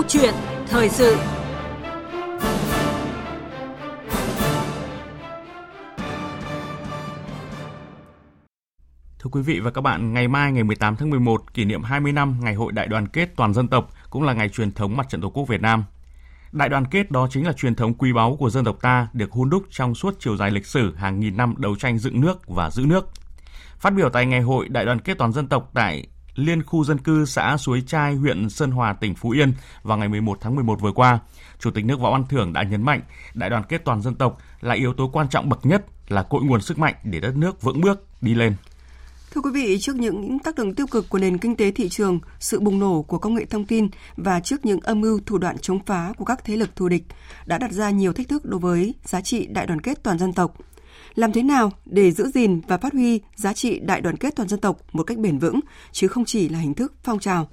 Câu chuyện thời sự Thưa quý vị và các bạn, ngày mai ngày 18 tháng 11 kỷ niệm 20 năm Ngày hội Đại đoàn kết toàn dân tộc cũng là ngày truyền thống Mặt trận Tổ quốc Việt Nam. Đại đoàn kết đó chính là truyền thống quý báu của dân tộc ta được hun đúc trong suốt chiều dài lịch sử hàng nghìn năm đấu tranh dựng nước và giữ nước. Phát biểu tại ngày hội Đại đoàn kết toàn dân tộc tại liên khu dân cư xã Suối Trai, huyện Sơn Hòa, tỉnh Phú Yên vào ngày 11 tháng 11 vừa qua, Chủ tịch nước Võ Văn Thưởng đã nhấn mạnh đại đoàn kết toàn dân tộc là yếu tố quan trọng bậc nhất, là cội nguồn sức mạnh để đất nước vững bước đi lên. Thưa quý vị, trước những tác động tiêu cực của nền kinh tế thị trường, sự bùng nổ của công nghệ thông tin và trước những âm mưu thủ đoạn chống phá của các thế lực thù địch đã đặt ra nhiều thách thức đối với giá trị đại đoàn kết toàn dân tộc. Làm thế nào để giữ gìn và phát huy giá trị đại đoàn kết toàn dân tộc một cách bền vững, chứ không chỉ là hình thức phong trào?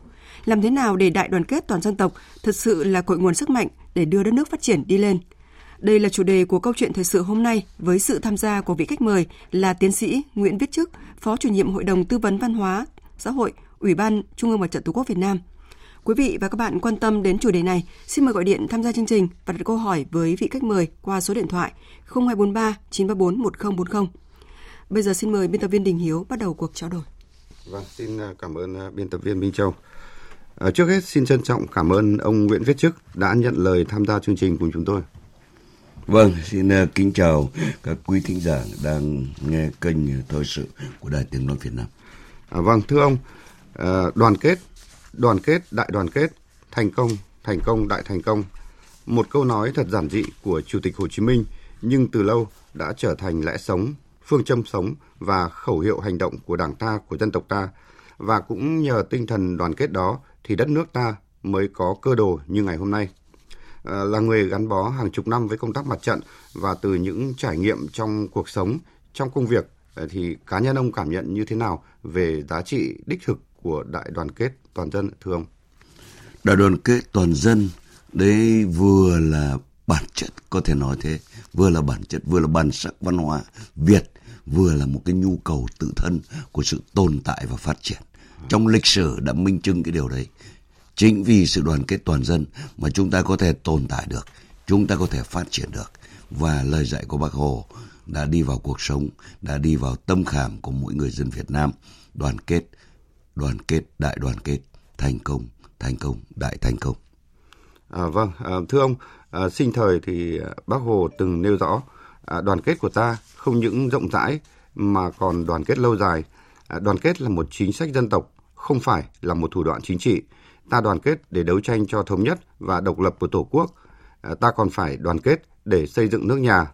Làm thế nào để đại đoàn kết toàn dân tộc thực sự là cội nguồn sức mạnh để đưa đất nước phát triển đi lên? Đây là chủ đề của câu chuyện thời sự hôm nay với sự tham gia của vị khách mời là tiến sĩ Nguyễn Viết Chức, Phó chủ nhiệm Hội đồng Tư vấn Văn hóa, Xã hội, Ủy ban Trung ương Mặt trận Tổ quốc Việt Nam. Quý vị và các bạn quan tâm đến chủ đề này, xin mời gọi điện tham gia chương trình và đặt câu hỏi với vị khách mời qua số điện thoại 0243 934 1040. Bây giờ xin mời biên tập viên Đình Hiếu bắt đầu cuộc trao đổi. Vâng, xin à, cảm ơn à, biên tập viên Minh Châu. À, trước hết xin trân trọng cảm ơn ông Nguyễn Viết Chức đã nhận lời tham gia chương trình cùng chúng tôi. Vâng, xin kính chào các quý thính giả đang nghe kênh thời sự của Đài Tiếng Nói Việt Nam. À, vâng, thưa ông, đoàn kết, đoàn kết, đại đoàn kết, thành công, thành công, đại thành công. Một câu nói thật giản dị của Chủ tịch Hồ Chí Minh nhưng từ lâu đã trở thành lẽ sống, phương châm sống và khẩu hiệu hành động của Đảng ta, của dân tộc ta. Và cũng nhờ tinh thần đoàn kết đó thì đất nước ta mới có cơ đồ như ngày hôm nay. À, là người gắn bó hàng chục năm với công tác mặt trận và từ những trải nghiệm trong cuộc sống, trong công việc thì cá nhân ông cảm nhận như thế nào về giá trị đích thực của đại đoàn kết toàn dân thưa ông? Đại đoàn kết toàn dân đấy vừa là bản chất có thể nói thế, vừa là bản chất, vừa là bản sắc văn hóa Việt, vừa là một cái nhu cầu tự thân của sự tồn tại và phát triển. Trong lịch sử đã minh chứng cái điều đấy. Chính vì sự đoàn kết toàn dân mà chúng ta có thể tồn tại được, chúng ta có thể phát triển được. Và lời dạy của bác Hồ đã đi vào cuộc sống, đã đi vào tâm khảm của mỗi người dân Việt Nam. Đoàn kết, đoàn kết, đại đoàn kết, thành công, thành công, đại thành công. À, vâng, à, thưa ông, à, sinh thời thì bác Hồ từng nêu rõ à, đoàn kết của ta không những rộng rãi mà còn đoàn kết lâu dài. À, đoàn kết là một chính sách dân tộc, không phải là một thủ đoạn chính trị ta đoàn kết để đấu tranh cho thống nhất và độc lập của Tổ quốc. À, ta còn phải đoàn kết để xây dựng nước nhà.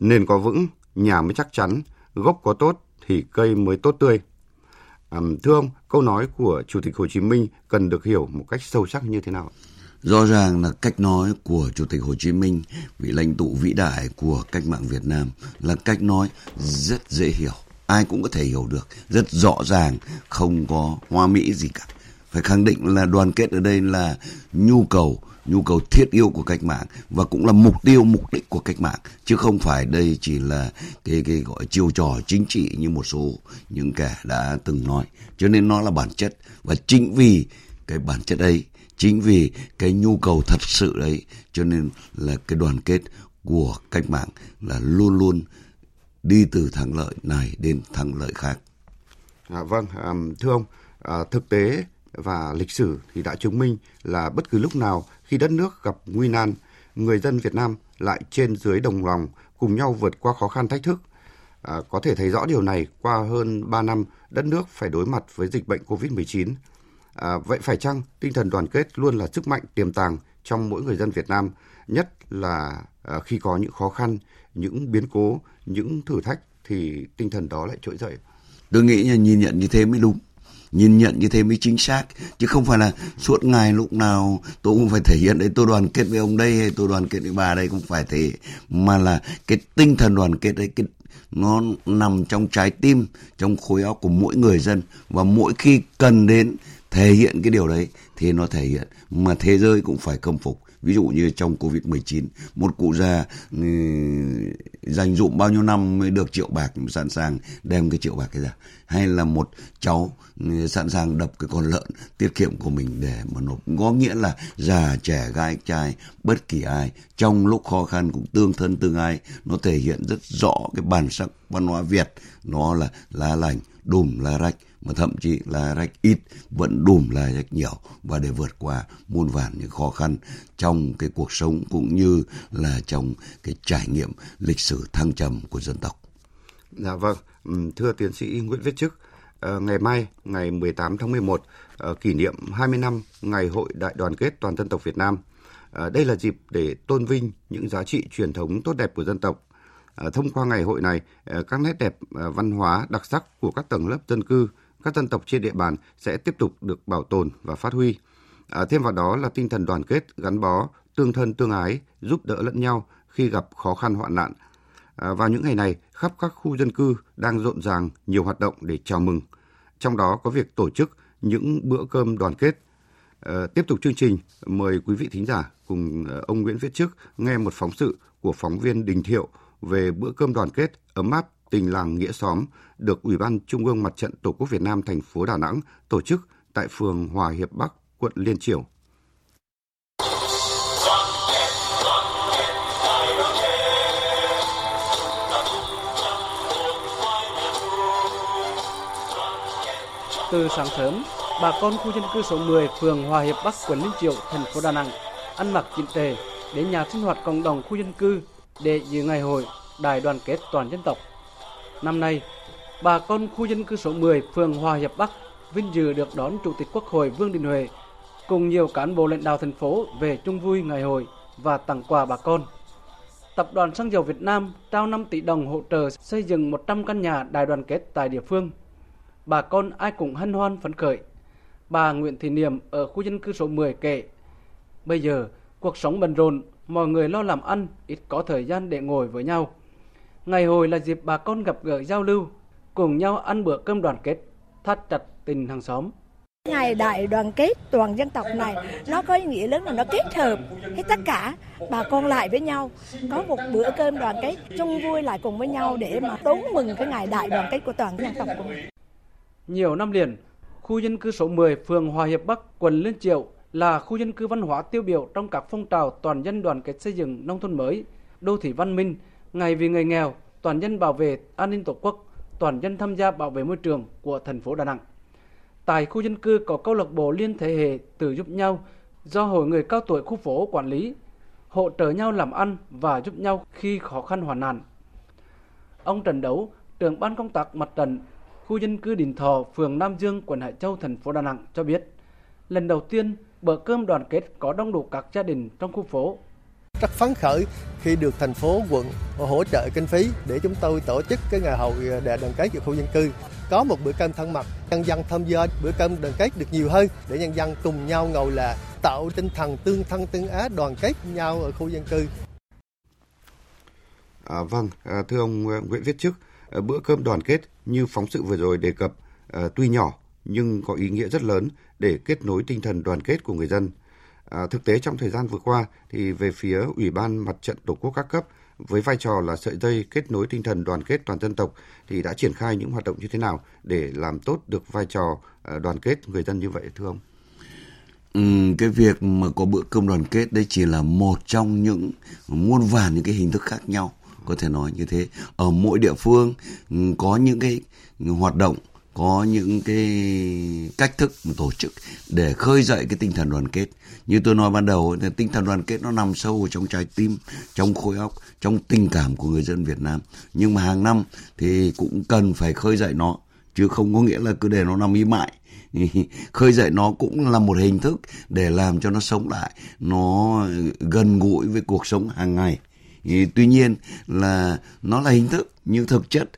Nền có vững, nhà mới chắc chắn, gốc có tốt thì cây mới tốt tươi. Thưa ông, câu nói của Chủ tịch Hồ Chí Minh cần được hiểu một cách sâu sắc như thế nào? Rõ ràng là cách nói của Chủ tịch Hồ Chí Minh, vị lãnh tụ vĩ đại của cách mạng Việt Nam là cách nói rất dễ hiểu. Ai cũng có thể hiểu được, rất rõ ràng, không có hoa mỹ gì cả phải khẳng định là đoàn kết ở đây là nhu cầu nhu cầu thiết yếu của cách mạng và cũng là mục tiêu mục đích của cách mạng. Chứ không phải đây chỉ là cái cái gọi chiêu trò chính trị như một số những kẻ đã từng nói. Cho nên nó là bản chất. Và chính vì cái bản chất ấy chính vì cái nhu cầu thật sự đấy cho nên là cái đoàn kết của cách mạng là luôn luôn đi từ thắng lợi này đến thắng lợi khác. À, vâng, à, thưa ông, à, thực tế và lịch sử thì đã chứng minh là bất cứ lúc nào khi đất nước gặp nguy nan, người dân Việt Nam lại trên dưới đồng lòng cùng nhau vượt qua khó khăn thách thức. À, có thể thấy rõ điều này qua hơn 3 năm đất nước phải đối mặt với dịch bệnh COVID-19. À, vậy phải chăng tinh thần đoàn kết luôn là sức mạnh tiềm tàng trong mỗi người dân Việt Nam, nhất là à, khi có những khó khăn, những biến cố, những thử thách thì tinh thần đó lại trỗi dậy? Tôi nghĩ là nhìn nhận như thế mới đúng nhìn nhận như thế mới chính xác. Chứ không phải là suốt ngày lúc nào tôi cũng phải thể hiện đấy, tôi đoàn kết với ông đây hay tôi đoàn kết với bà đây cũng phải thế. Mà là cái tinh thần đoàn kết đấy, cái, nó nằm trong trái tim, trong khối óc của mỗi người dân. Và mỗi khi cần đến thể hiện cái điều đấy thì nó thể hiện. Mà thế giới cũng phải khâm phục ví dụ như trong covid 19 một cụ già ừ, dành dụm bao nhiêu năm mới được triệu bạc sẵn sàng đem cái triệu bạc cái ra. Hay là một cháu ừ, sẵn sàng đập cái con lợn tiết kiệm của mình để mà nộp. Có nghĩa là già, trẻ, gái, trai, bất kỳ ai, trong lúc khó khăn cũng tương thân tương ai nó thể hiện rất rõ cái bản sắc văn hóa Việt. Nó là lá lành, đùm lá rách mà thậm chí là rách ít vẫn đùm là rách nhiều và để vượt qua muôn vàn những khó khăn trong cái cuộc sống cũng như là trong cái trải nghiệm lịch sử thăng trầm của dân tộc. Dạ vâng, thưa tiến sĩ Nguyễn Viết Chức, ờ, ngày mai ngày 18 tháng 11 ờ, kỷ niệm 20 năm ngày Hội Đại đoàn kết toàn dân tộc Việt Nam. Ờ, đây là dịp để tôn vinh những giá trị truyền thống tốt đẹp của dân tộc. Thông qua ngày hội này, các nét đẹp văn hóa đặc sắc của các tầng lớp dân cư các dân tộc trên địa bàn sẽ tiếp tục được bảo tồn và phát huy. À, thêm vào đó là tinh thần đoàn kết, gắn bó, tương thân tương ái, giúp đỡ lẫn nhau khi gặp khó khăn hoạn nạn. À, vào những ngày này, khắp các khu dân cư đang rộn ràng nhiều hoạt động để chào mừng. Trong đó có việc tổ chức những bữa cơm đoàn kết. À, tiếp tục chương trình, mời quý vị thính giả cùng à, ông Nguyễn Viết Trước nghe một phóng sự của phóng viên Đình Thiệu về bữa cơm đoàn kết ấm áp tình làng nghĩa xóm được Ủy ban Trung ương Mặt trận Tổ quốc Việt Nam thành phố Đà Nẵng tổ chức tại phường Hòa Hiệp Bắc, quận Liên Triểu. Từ sáng sớm, bà con khu dân cư số 10 phường Hòa Hiệp Bắc, quận Liên Triểu, thành phố Đà Nẵng ăn mặc chỉnh tề đến nhà sinh hoạt cộng đồng khu dân cư để dự ngày hội đại đoàn kết toàn dân tộc. Năm nay, bà con khu dân cư số 10 phường Hòa Hiệp Bắc vinh dự được đón Chủ tịch Quốc hội Vương Đình Huệ cùng nhiều cán bộ lãnh đạo thành phố về chung vui ngày hội và tặng quà bà con. Tập đoàn Xăng dầu Việt Nam trao 5 tỷ đồng hỗ trợ xây dựng 100 căn nhà đại đoàn kết tại địa phương. Bà con ai cũng hân hoan phấn khởi. Bà Nguyễn Thị Niệm ở khu dân cư số 10 kể, bây giờ cuộc sống bận rộn, mọi người lo làm ăn, ít có thời gian để ngồi với nhau. Ngày hội là dịp bà con gặp gỡ giao lưu, cùng nhau ăn bữa cơm đoàn kết, thắt chặt tình hàng xóm. Ngày đại đoàn kết toàn dân tộc này nó có ý nghĩa lớn là nó kết hợp hết tất cả bà con lại với nhau có một bữa cơm đoàn kết chung vui lại cùng với nhau để mà đón mừng cái ngày đại đoàn kết của toàn dân tộc của mình. Nhiều năm liền, khu dân cư số 10 phường Hòa Hiệp Bắc, quận Liên Triệu là khu dân cư văn hóa tiêu biểu trong các phong trào toàn dân đoàn kết xây dựng nông thôn mới, đô thị văn minh, ngày vì người nghèo, toàn dân bảo vệ an ninh tổ quốc, toàn dân tham gia bảo vệ môi trường của thành phố Đà Nẵng. Tại khu dân cư có câu lạc bộ liên thế hệ tự giúp nhau do hội người cao tuổi khu phố quản lý, hỗ trợ nhau làm ăn và giúp nhau khi khó khăn hoàn nạn. Ông Trần Đấu, trưởng ban công tác mặt trận khu dân cư Đình Thọ, phường Nam Dương, quận Hải Châu, thành phố Đà Nẵng cho biết, lần đầu tiên bữa cơm đoàn kết có đông đủ các gia đình trong khu phố rất phấn khởi khi được thành phố quận hỗ trợ kinh phí để chúng tôi tổ chức cái ngày hội đại đoàn kết của khu dân cư có một bữa cơm thân mật nhân dân tham gia bữa cơm đoàn kết được nhiều hơn để nhân dân cùng nhau ngồi là tạo tinh thần tương thân tương ái đoàn kết nhau ở khu dân cư À, vâng, à, thưa ông à, Nguyễn Viết Chức, à, bữa cơm đoàn kết như phóng sự vừa rồi đề cập à, tuy nhỏ nhưng có ý nghĩa rất lớn để kết nối tinh thần đoàn kết của người dân. À, thực tế trong thời gian vừa qua thì về phía Ủy ban Mặt trận Tổ quốc các cấp với vai trò là sợi dây kết nối tinh thần đoàn kết toàn dân tộc thì đã triển khai những hoạt động như thế nào để làm tốt được vai trò à, đoàn kết người dân như vậy thưa ông? Ừ, cái việc mà có bữa cơm đoàn kết đây chỉ là một trong những muôn vàn những cái hình thức khác nhau có thể nói như thế ở mỗi địa phương ừ, có những cái hoạt động có những cái cách thức tổ chức để khơi dậy cái tinh thần đoàn kết. Như tôi nói ban đầu thì tinh thần đoàn kết nó nằm sâu trong trái tim, trong khối óc, trong tình cảm của người dân Việt Nam. Nhưng mà hàng năm thì cũng cần phải khơi dậy nó, chứ không có nghĩa là cứ để nó nằm im mãi. Khơi dậy nó cũng là một hình thức để làm cho nó sống lại, nó gần gũi với cuộc sống hàng ngày tuy nhiên là nó là hình thức, nhưng thực chất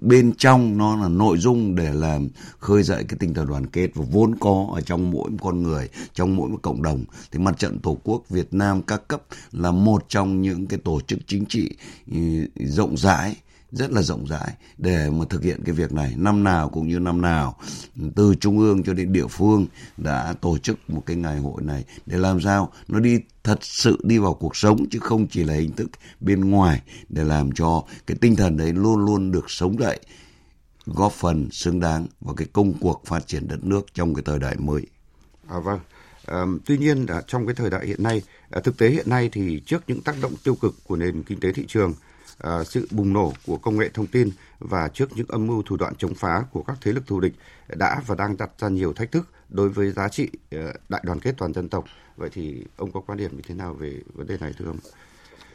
bên trong nó là nội dung để làm khơi dậy cái tinh thần đoàn kết và vốn có ở trong mỗi con người, trong mỗi một cộng đồng. Thì mặt trận tổ quốc Việt Nam các cấp là một trong những cái tổ chức chính trị ừ, rộng rãi rất là rộng rãi để mà thực hiện cái việc này năm nào cũng như năm nào từ trung ương cho đến địa phương đã tổ chức một cái ngày hội này để làm sao nó đi thật sự đi vào cuộc sống chứ không chỉ là hình thức bên ngoài để làm cho cái tinh thần đấy luôn luôn được sống dậy góp phần xứng đáng vào cái công cuộc phát triển đất nước trong cái thời đại mới. À, vâng. À, tuy nhiên là trong cái thời đại hiện nay, à, thực tế hiện nay thì trước những tác động tiêu cực của nền kinh tế thị trường, À, sự bùng nổ của công nghệ thông tin và trước những âm mưu thủ đoạn chống phá của các thế lực thù địch đã và đang đặt ra nhiều thách thức đối với giá trị à, đại đoàn kết toàn dân tộc. Vậy thì ông có quan điểm như thế nào về vấn đề này thưa ông?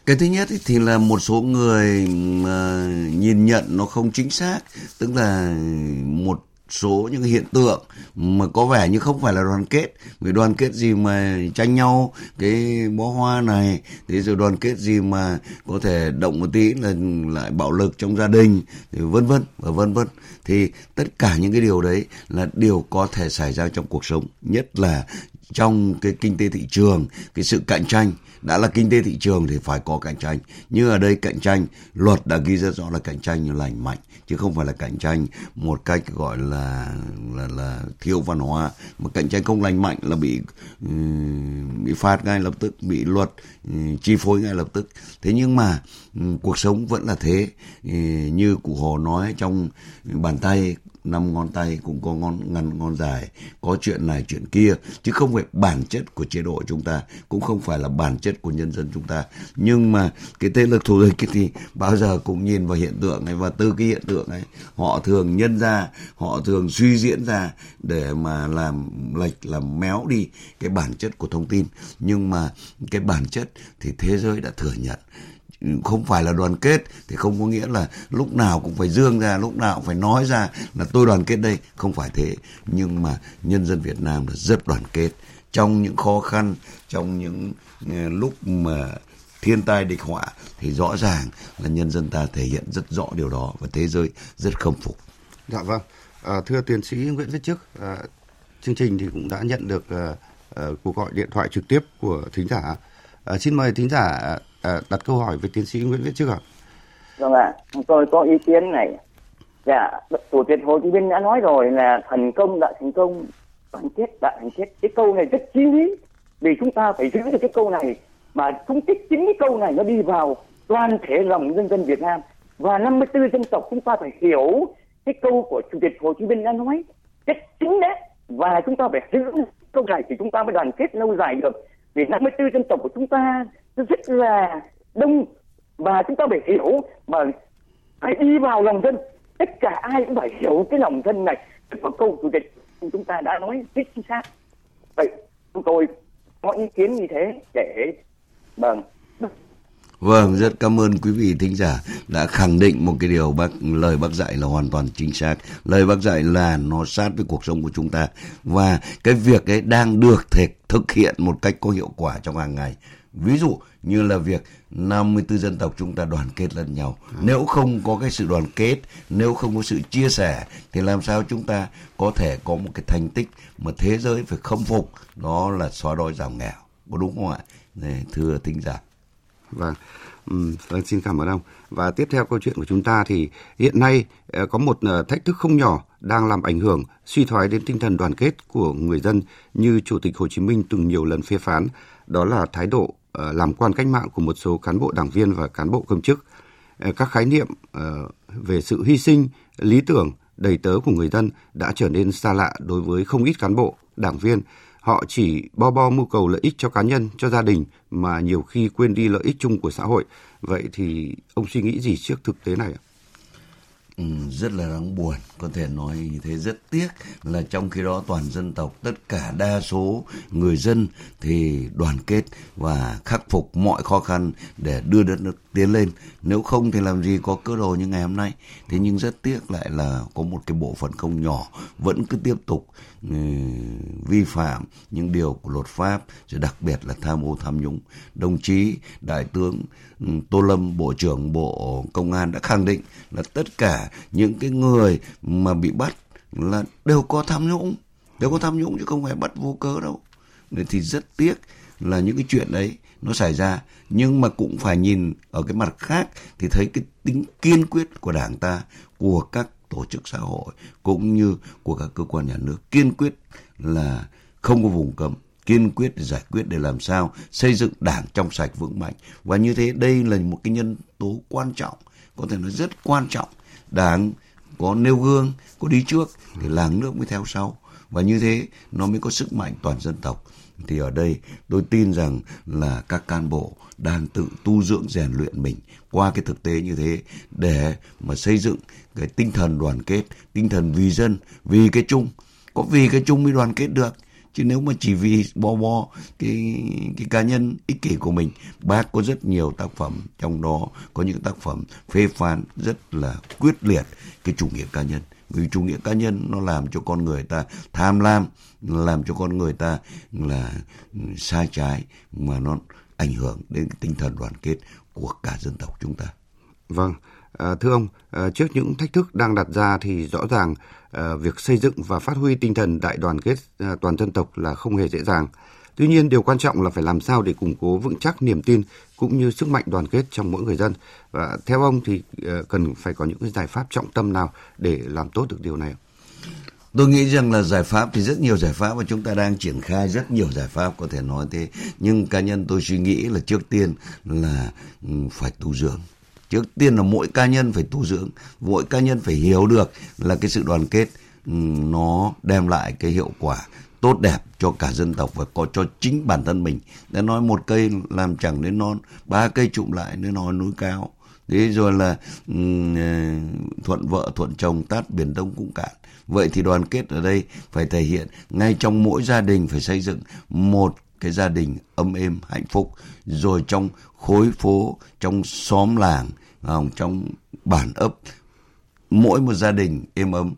Cái thứ nhất thì là một số người à, nhìn nhận nó không chính xác, tức là một số những hiện tượng mà có vẻ như không phải là đoàn kết. Vì đoàn kết gì mà tranh nhau, cái bó hoa này, thế rồi đoàn kết gì mà có thể động một tí là lại bạo lực trong gia đình, thì vân vân, và vân vân. Thì tất cả những cái điều đấy là điều có thể xảy ra trong cuộc sống, nhất là trong cái kinh tế thị trường, cái sự cạnh tranh đã là kinh tế thị trường thì phải có cạnh tranh. Như ở đây cạnh tranh, luật đã ghi rất rõ là cạnh tranh như lành mạnh, chứ không phải là cạnh tranh một cách gọi là là là thiếu văn hóa. Mà cạnh tranh không lành mạnh là bị ừ, bị phạt ngay lập tức, bị luật ừ, chi phối ngay lập tức. Thế nhưng mà ừ, cuộc sống vẫn là thế. Như cụ hồ nói trong bàn tay năm ngón tay cũng có ngón ngắn, ngón dài, có chuyện này, chuyện kia, chứ không phải bản chất của chế độ chúng ta, cũng không phải là bản chất của nhân dân chúng ta. Nhưng mà cái thế lực thù địch thì bao giờ cũng nhìn vào hiện tượng này và từ cái hiện tượng ấy, họ thường nhân ra, họ thường suy diễn ra để mà làm lệch, làm méo đi cái bản chất của thông tin. Nhưng mà cái bản chất thì thế giới đã thừa nhận không phải là đoàn kết thì không có nghĩa là lúc nào cũng phải dương ra lúc nào cũng phải nói ra là tôi đoàn kết đây không phải thế nhưng mà nhân dân Việt Nam là rất đoàn kết trong những khó khăn trong những ờ, lúc mà thiên tai địch họa thì rõ ràng là nhân dân ta thể hiện rất rõ điều đó và thế giới rất khâm phục. Dạ vâng. À, thưa tiến sĩ Nguyễn Viết Chức, à, chương trình thì cũng đã nhận được à, à, cuộc gọi điện thoại trực tiếp của thính giả. À, xin mời thính giả à, đặt câu hỏi với tiến sĩ Nguyễn Viết trước ạ. Vâng ạ, tôi có ý kiến này. Dạ, Chủ tịch Hồ Chí Minh đã nói rồi là thành công đã thành công, đoàn kết đã thành kết. Cái câu này rất chí lý, vì chúng ta phải giữ được cái câu này mà chúng tích chính cái câu này nó đi vào toàn thể lòng nhân dân Việt Nam và 54 dân tộc chúng ta phải hiểu cái câu của Chủ tịch Hồ Chí Minh đã nói rất chính đấy và chúng ta phải giữ câu này thì chúng ta mới đoàn kết lâu dài được vì 54 dân tộc của chúng ta rất là đông và chúng ta phải hiểu mà phải đi vào lòng dân tất cả ai cũng phải hiểu cái lòng dân này. Có câu chủ tịch chúng ta đã nói rất chính xác. Vậy chúng tôi có ý kiến như thế để bằng Vâng, rất cảm ơn quý vị thính giả đã khẳng định một cái điều bác lời bác dạy là hoàn toàn chính xác. Lời bác dạy là nó sát với cuộc sống của chúng ta. Và cái việc ấy đang được thể thực hiện một cách có hiệu quả trong hàng ngày. Ví dụ như là việc 54 dân tộc chúng ta đoàn kết lẫn nhau. Nếu không có cái sự đoàn kết, nếu không có sự chia sẻ thì làm sao chúng ta có thể có một cái thành tích mà thế giới phải khâm phục đó là xóa đói giảm nghèo. Có đúng không ạ? Này, thưa thính giả. Vâng. vâng, xin cảm ơn ông. Và tiếp theo câu chuyện của chúng ta thì hiện nay ờ, có một ờ, thách thức không nhỏ đang làm ảnh hưởng suy thoái đến tinh thần đoàn kết của người dân như Chủ tịch Hồ Chí Minh từng nhiều lần phê phán, đó là thái độ ờ, làm quan cách mạng của một số cán bộ đảng viên và cán bộ công chức. Ờ, các khái niệm ờ, về sự hy sinh, lý tưởng, đầy tớ của người dân đã trở nên xa lạ đối với không ít cán bộ, đảng viên Họ chỉ bo bo mưu cầu lợi ích cho cá nhân, cho gia đình mà nhiều khi quên đi lợi ích chung của xã hội. Vậy thì ông suy nghĩ gì trước thực tế này ạ? Ừ, rất là đáng buồn có thể nói như thế. Rất tiếc là trong khi đó toàn dân tộc tất cả đa số người dân thì đoàn kết và khắc phục mọi khó khăn để đưa đất nước tiến lên. Nếu không thì làm gì có cơ đồ như ngày hôm nay? Thế nhưng rất tiếc lại là có một cái bộ phận không nhỏ vẫn cứ tiếp tục Ừ, vi phạm những điều của luật pháp, rồi đặc biệt là tham ô tham nhũng. Đồng chí đại tướng ừ, tô lâm, bộ trưởng bộ công an đã khẳng định là tất cả những cái người mà bị bắt là đều có tham nhũng, đều có tham nhũng chứ không phải bắt vô cớ đâu. Nên thì rất tiếc là những cái chuyện đấy nó xảy ra. Nhưng mà cũng phải nhìn ở cái mặt khác thì thấy cái tính kiên quyết của đảng ta, của các tổ chức xã hội cũng như của các cơ quan nhà nước kiên quyết là không có vùng cấm, kiên quyết để giải quyết để làm sao xây dựng đảng trong sạch vững mạnh. Và như thế, đây là một cái nhân tố quan trọng, có thể nói rất quan trọng. Đảng có nêu gương, có đi trước thì làng nước mới theo sau. Và như thế, nó mới có sức mạnh toàn dân tộc. Thì ở đây, tôi tin rằng là các cán bộ đang tự tu dưỡng, rèn luyện mình qua cái thực tế như thế để mà xây dựng cái tinh thần đoàn kết, tinh thần vì dân, vì cái chung. Có vì cái chung mới đoàn kết được chứ nếu mà chỉ vì bo bo cái cái cá nhân ích kỷ của mình bác có rất nhiều tác phẩm trong đó có những tác phẩm phê phán rất là quyết liệt cái chủ nghĩa cá nhân vì chủ nghĩa cá nhân nó làm cho con người ta tham lam làm cho con người ta là ừ, sai trái mà nó ảnh hưởng đến cái tinh thần đoàn kết của cả dân tộc chúng ta. Vâng, à, thưa ông, à, trước những thách thức đang đặt ra thì rõ ràng à, việc xây dựng và phát huy tinh thần đại đoàn kết à, toàn dân tộc là không hề dễ dàng. Tuy nhiên, điều quan trọng là phải làm sao để củng cố vững chắc niềm tin cũng như sức mạnh đoàn kết trong mỗi người dân. Và theo ông thì à, cần phải có những cái giải pháp trọng tâm nào để làm tốt được điều này? Tôi nghĩ rằng là giải pháp thì rất nhiều giải pháp và chúng ta đang triển khai rất nhiều giải pháp có thể nói thế. Nhưng cá nhân tôi suy nghĩ là trước tiên là ừ, phải tu dưỡng. Trước tiên là mỗi cá nhân phải tu dưỡng, mỗi cá nhân phải hiểu được là cái sự đoàn kết ừ, nó đem lại cái hiệu quả tốt đẹp cho cả dân tộc và có cho chính bản thân mình. Đã nói một cây làm chẳng đến non, ba cây trụm lại nên nói núi cao. Thế rồi là ừ, ờ, thuận vợ thuận chồng tát biển đông cũng cạn. Vậy thì đoàn kết ở đây phải thể hiện ngay trong mỗi gia đình phải xây dựng một cái gia đình ấm êm, hạnh phúc, rồi trong khối phố, trong xóm làng à, trong bản ấp, mỗi một gia đình êm ấm,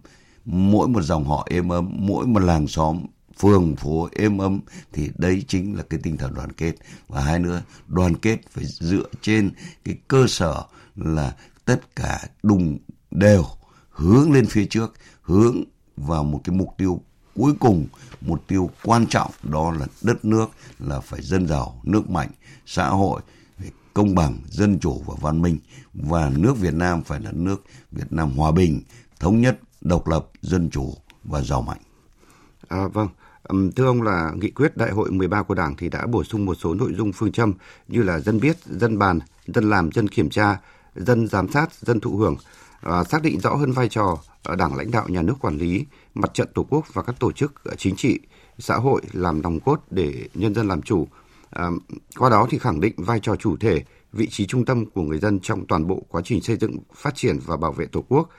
mỗi một dòng họ êm ấm, mỗi một làng xóm, phường phố êm ấm, thì đấy chính là cái tinh thần đoàn kết. Và hai nữa, đoàn kết phải dựa trên cái cơ sở là tất cả đùng đều hướng lên phía trước, hướng vào một cái mục tiêu cuối cùng mục tiêu quan trọng đó là đất nước là phải dân giàu nước mạnh xã hội công bằng dân chủ và văn minh. Và nước Việt Nam phải là nước Việt Nam hòa bình thống nhất độc lập dân chủ và giàu mạnh. À, vâng. Thưa ông là nghị quyết đại hội 13 của Đảng thì đã bổ sung một số nội dung phương châm như là dân biết, dân bàn, dân làm, dân kiểm tra, dân giám sát, dân thụ hưởng, à, xác định rõ hơn vai trò Đảng lãnh đạo nhà nước quản lý, mặt trận Tổ quốc và các tổ chức ờ, chính trị, xã hội làm nòng cốt để nhân dân làm chủ. À, qua đó thì khẳng định vai trò chủ thể, vị trí trung tâm của người dân trong toàn bộ quá trình xây dựng, phát triển và bảo vệ Tổ quốc.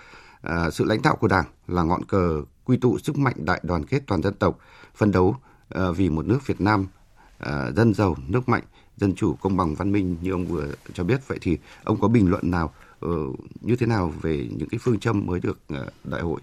À, sự lãnh đạo của Đảng là ngọn cờ quy tụ sức mạnh đại đoàn kết toàn dân tộc, phân đấu à, vì một nước Việt Nam à, dân giàu, nước mạnh, dân chủ, công bằng, văn minh như ông vừa cho biết. Vậy thì ông có bình luận nào Ờ, như thế nào về những cái phương châm mới được ờ, đại hội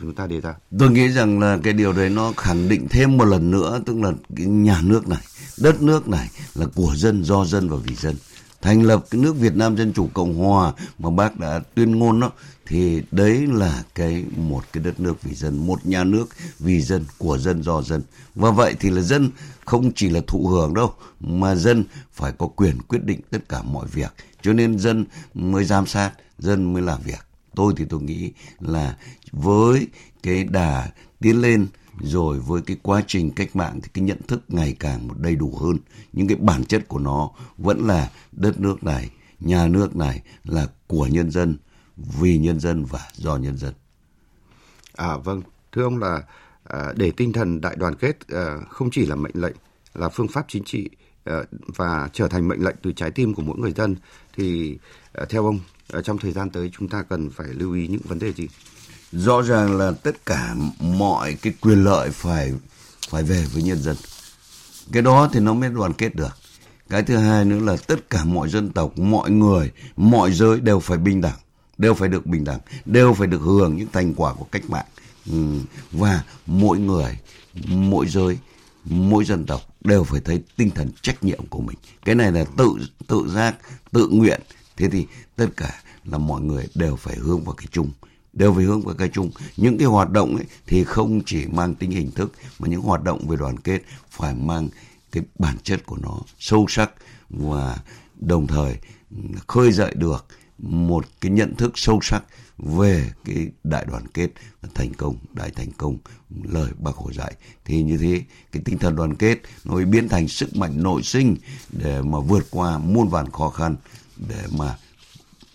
chúng ta đề ra? Tôi nghĩ rằng là cái điều đấy nó khẳng định thêm một lần nữa tức là cái nhà nước này, đất nước này là của dân, do dân và vì dân. Thành lập cái nước Việt Nam Dân Chủ Cộng Hòa mà bác đã tuyên ngôn đó thì đấy là cái một cái đất nước vì dân, một nhà nước vì dân, của dân do dân. Và vậy thì là dân không chỉ là thụ hưởng đâu mà dân phải có quyền quyết định tất cả mọi việc. Cho nên dân mới giám sát dân mới làm việc. Tôi thì tôi nghĩ là với cái đà tiến lên rồi với cái quá trình cách mạng thì cái nhận thức ngày càng một đầy đủ hơn. Nhưng cái bản chất của nó vẫn là đất nước này nhà nước này là của nhân dân vì nhân dân và do nhân dân à vâng thưa ông là à, để tinh thần đại đoàn kết à, không chỉ là mệnh lệnh là phương pháp chính trị à, và trở thành mệnh lệnh từ trái tim của mỗi người dân thì à, theo ông à, trong thời gian tới chúng ta cần phải lưu ý những vấn đề gì? Rõ ràng là tất cả mọi cái quyền lợi phải phải về với nhân dân. Cái đó thì nó mới đoàn kết được. Cái thứ hai nữa là tất cả mọi dân tộc, mọi người, mọi giới đều phải bình đẳng, đều phải được bình đẳng, đều phải được hưởng những thành quả của cách mạng. Ừ, và mỗi người, mỗi giới, mỗi dân tộc đều phải thấy tinh thần trách nhiệm của mình. Cái này là tự tự giác tự nguyện. Thế thì tất cả là mọi người đều phải hướng vào cái chung đều phải hướng vào cái chung. Những cái hoạt động ấy thì không chỉ mang tính hình thức mà những hoạt động về đoàn kết phải mang cái bản chất của nó sâu sắc và đồng thời khơi dậy được một cái nhận thức sâu sắc về cái đại đoàn kết thành công đại thành công lời bác hồ dạy thì như thế cái tinh thần đoàn kết nó mới biến thành sức mạnh nội sinh để mà vượt qua muôn vàn khó khăn để mà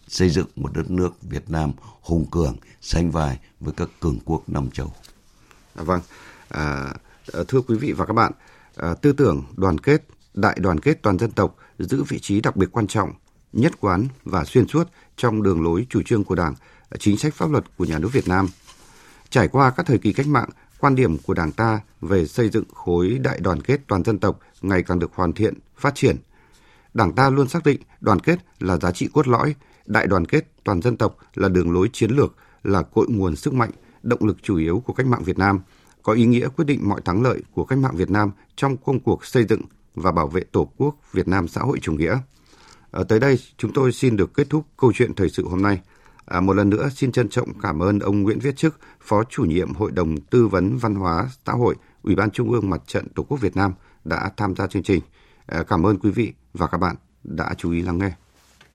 xây dựng một đất nước Việt Nam hùng cường sánh vai với các cường quốc năm châu. À, vâng, à, thưa quý vị và các bạn, à, tư tưởng đoàn kết, đại đoàn kết toàn dân tộc giữ vị trí đặc biệt quan trọng, nhất quán và xuyên suốt trong đường lối chủ trương của Đảng, chính sách pháp luật của nhà nước Việt Nam. Trải qua các thời kỳ cách mạng, quan điểm của Đảng ta về xây dựng khối đại đoàn kết toàn dân tộc ngày càng được hoàn thiện, phát triển. Đảng ta luôn xác định đoàn kết là giá trị cốt lõi, đại đoàn kết toàn dân tộc là đường lối chiến lược, là cội nguồn sức mạnh, động lực chủ yếu của cách mạng Việt Nam, có ý nghĩa quyết định mọi thắng lợi của cách mạng Việt Nam trong công cuộc xây dựng và bảo vệ Tổ quốc Việt Nam xã hội chủ nghĩa. À, tới đây, chúng tôi xin được kết thúc câu chuyện thời sự hôm nay. À, một lần nữa, xin trân trọng cảm ơn ông Nguyễn Viết Chức, Phó chủ nhiệm Hội đồng Tư vấn Văn hóa Xã hội, Ủy ban Trung ương Mặt trận Tổ quốc Việt Nam đã tham gia chương trình. À, cảm ơn quý vị và các bạn đã chú ý lắng nghe.